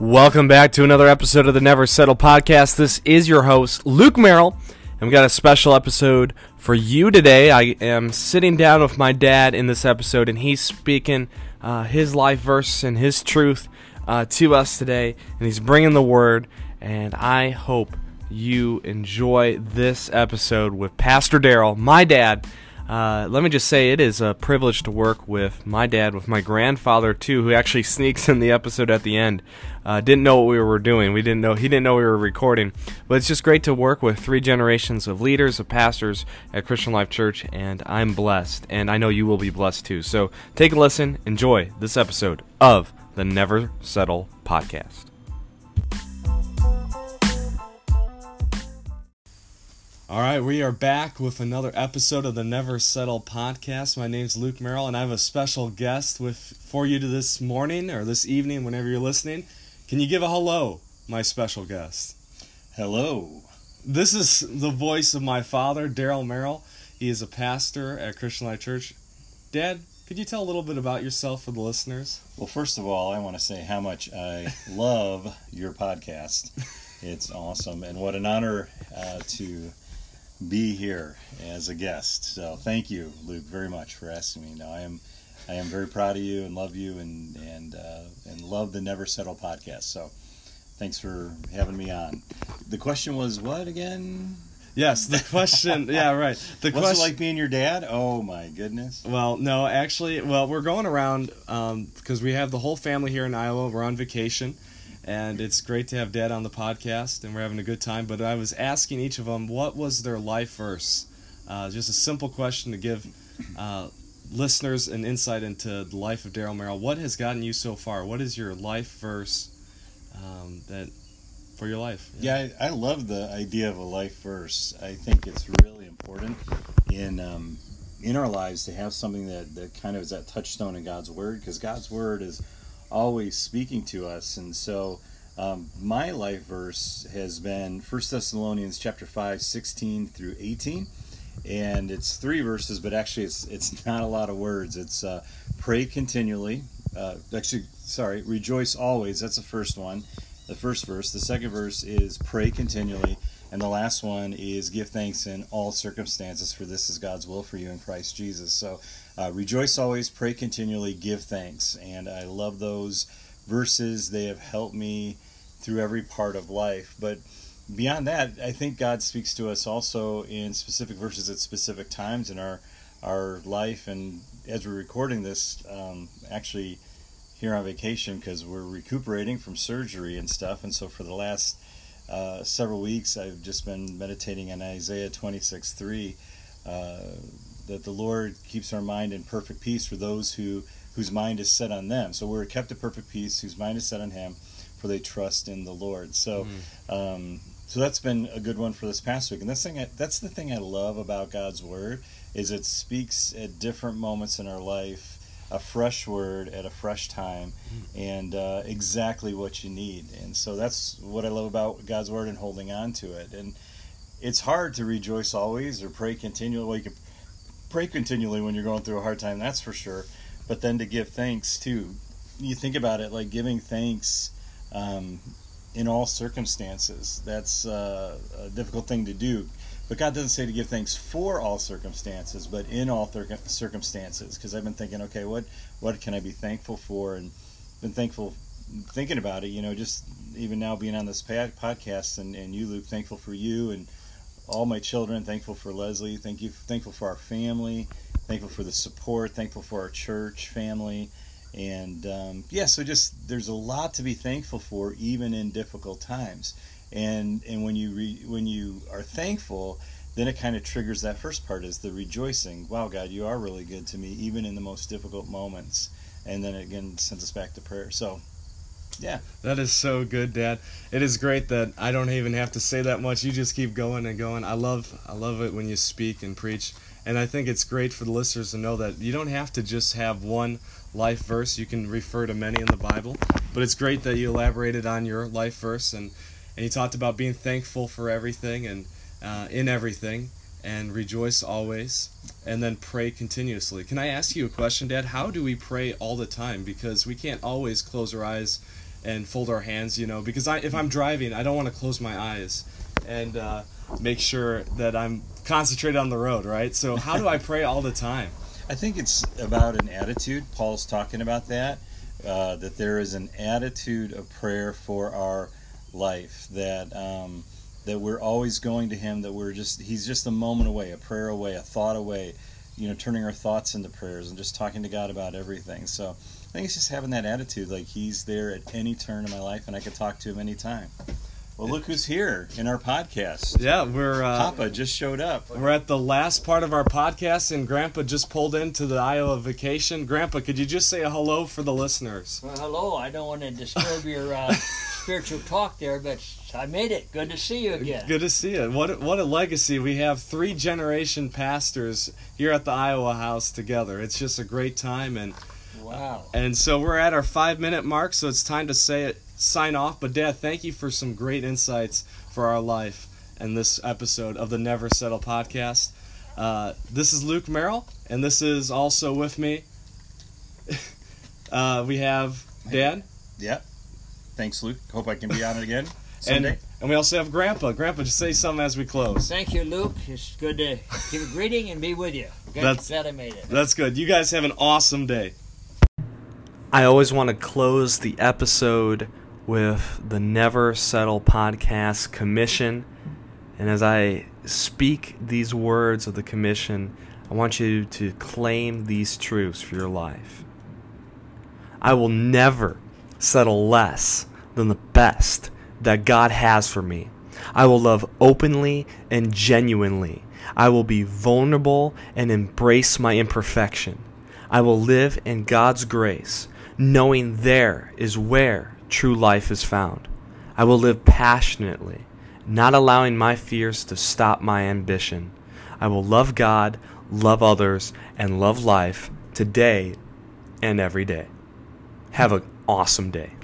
Welcome back to another episode of the Never Settle podcast. This is your host, Luke Merrill, and we got a special episode for you today. I am sitting down with my dad in this episode, and he's speaking uh, his life verse and his truth uh, to us today, and he's bringing the word. And I hope you enjoy this episode with Pastor Daryl, my dad. Uh, let me just say, it is a privilege to work with my dad, with my grandfather too, who actually sneaks in the episode at the end. Uh, didn't know what we were doing. We didn't know he didn't know we were recording. But it's just great to work with three generations of leaders, of pastors at Christian Life Church, and I'm blessed, and I know you will be blessed too. So take a listen, enjoy this episode of the Never Settle podcast. All right, we are back with another episode of the Never Settle podcast. My name's Luke Merrill, and I have a special guest with for you to this morning or this evening, whenever you're listening. Can you give a hello, my special guest? Hello. This is the voice of my father, Daryl Merrill. He is a pastor at Christian Life Church. Dad, could you tell a little bit about yourself for the listeners? Well, first of all, I want to say how much I love your podcast. It's awesome, and what an honor uh, to be here as a guest. So, thank you, Luke, very much for asking me. Now, I am, I am very proud of you and love you, and and uh, and love the Never Settle podcast. So, thanks for having me on. The question was what again? Yes, the question. yeah, right. The What's question. it like being your dad? Oh my goodness. Well, no, actually, well, we're going around because we have the whole family here in Iowa. We're on vacation, and it's great to have Dad on the podcast, and we're having a good time. But I was asking each of them what was their life verse. Uh, just a simple question to give uh, listeners an insight into the life of Daryl Merrill. What has gotten you so far? What is your life verse um, that for your life? Yeah, I, I love the idea of a life verse. I think it's really important in um, in our lives to have something that, that kind of is that touchstone in God's Word, because God's Word is always speaking to us. And so um, my life verse has been 1 Thessalonians chapter 5, 16 through 18. And it's three verses, but actually it's it's not a lot of words. It's uh, pray continually. Uh, actually, sorry, rejoice always. That's the first one the first verse. The second verse is pray continually. And the last one is give thanks in all circumstances, for this is God's will for you in Christ Jesus. So uh, rejoice always, pray continually, give thanks. And I love those verses. They have helped me through every part of life. But beyond that, I think God speaks to us also in specific verses at specific times in our our life. And as we're recording this, um, actually here on vacation because we're recuperating from surgery and stuff. And so for the last uh, several weeks, I've just been meditating on Isaiah 26 3, uh, that the Lord keeps our mind in perfect peace for those who whose mind is set on them. So we're kept in perfect peace, whose mind is set on Him, for they trust in the Lord. So. Mm. Um, so that's been a good one for this past week, and that's thing I, that's the thing I love about God's word is it speaks at different moments in our life a fresh word at a fresh time and uh, exactly what you need. And so that's what I love about God's word and holding on to it. And it's hard to rejoice always or pray continually. Well, you can pray continually when you're going through a hard time, that's for sure. But then to give thanks too. You think about it like giving thanks um, in all circumstances. That's uh, a difficult thing to do but God doesn't say to give thanks for all circumstances, but in all circumstances. Because I've been thinking, okay, what what can I be thankful for? And been thankful thinking about it. You know, just even now being on this podcast and, and you, Luke, thankful for you and all my children. Thankful for Leslie. Thank you. Thankful for our family. Thankful for the support. Thankful for our church family. And um, yeah, so just there's a lot to be thankful for, even in difficult times and and when you re, when you are thankful then it kind of triggers that first part is the rejoicing. Wow god you are really good to me even in the most difficult moments. And then it again sends us back to prayer. So yeah. That is so good dad. It is great that i don't even have to say that much. You just keep going and going. I love i love it when you speak and preach. And i think it's great for the listeners to know that you don't have to just have one life verse. You can refer to many in the bible. But it's great that you elaborated on your life verse and and he talked about being thankful for everything and uh, in everything and rejoice always and then pray continuously can i ask you a question dad how do we pray all the time because we can't always close our eyes and fold our hands, you know, because I, if I'm driving, I don't want to close my eyes and uh, make sure that I'm concentrated on the road, right? So how do I pray all the time? I think it's about an attitude. Paul's talking about that. Uh, that there is an attitude of prayer for our life. That um, that we're always going to Him. That we're just He's just a moment away, a prayer away, a thought away. You know, turning our thoughts into prayers and just talking to God about everything. So I think it's just having that attitude, like He's there at any turn in my life, and I can talk to Him anytime. Well, look who's here in our podcast. Yeah, we're uh, Papa just showed up. We're at the last part of our podcast, and Grandpa just pulled into the Iowa vacation. Grandpa, could you just say a hello for the listeners? Well, hello. I don't want to disturb your uh, spiritual talk there, but I made it. Good to see you again. Good to see you. What a, what a legacy. We have three generation pastors here at the Iowa House together. It's just a great time, and wow. And so we're at our five minute mark, so it's time to say it sign off. But Dad, thank you for some great insights for our life and this episode of the Never Settle podcast. Uh, this is Luke Merrill, and this is also with me. uh, we have Dad. Yep. Thanks, Luke. Hope I can be on it again someday. And, and we also have Grandpa. Grandpa, just say something as we close. Thank you, Luke. It's good to give a greeting and be with you. Glad, That's- glad I made it. That's good. You guys have an awesome day. I always want to close the episode with the Never Settle podcast commission. And as I speak these words of the commission, I want you to claim these truths for your life. I will never settle less than the best that God has for me. I will love openly and genuinely. I will be vulnerable and embrace my imperfection. I will live in God's grace, knowing there is where true life is found. I will live passionately, not allowing my fears to stop my ambition. I will love God, love others, and love life today and every day. Have an awesome day.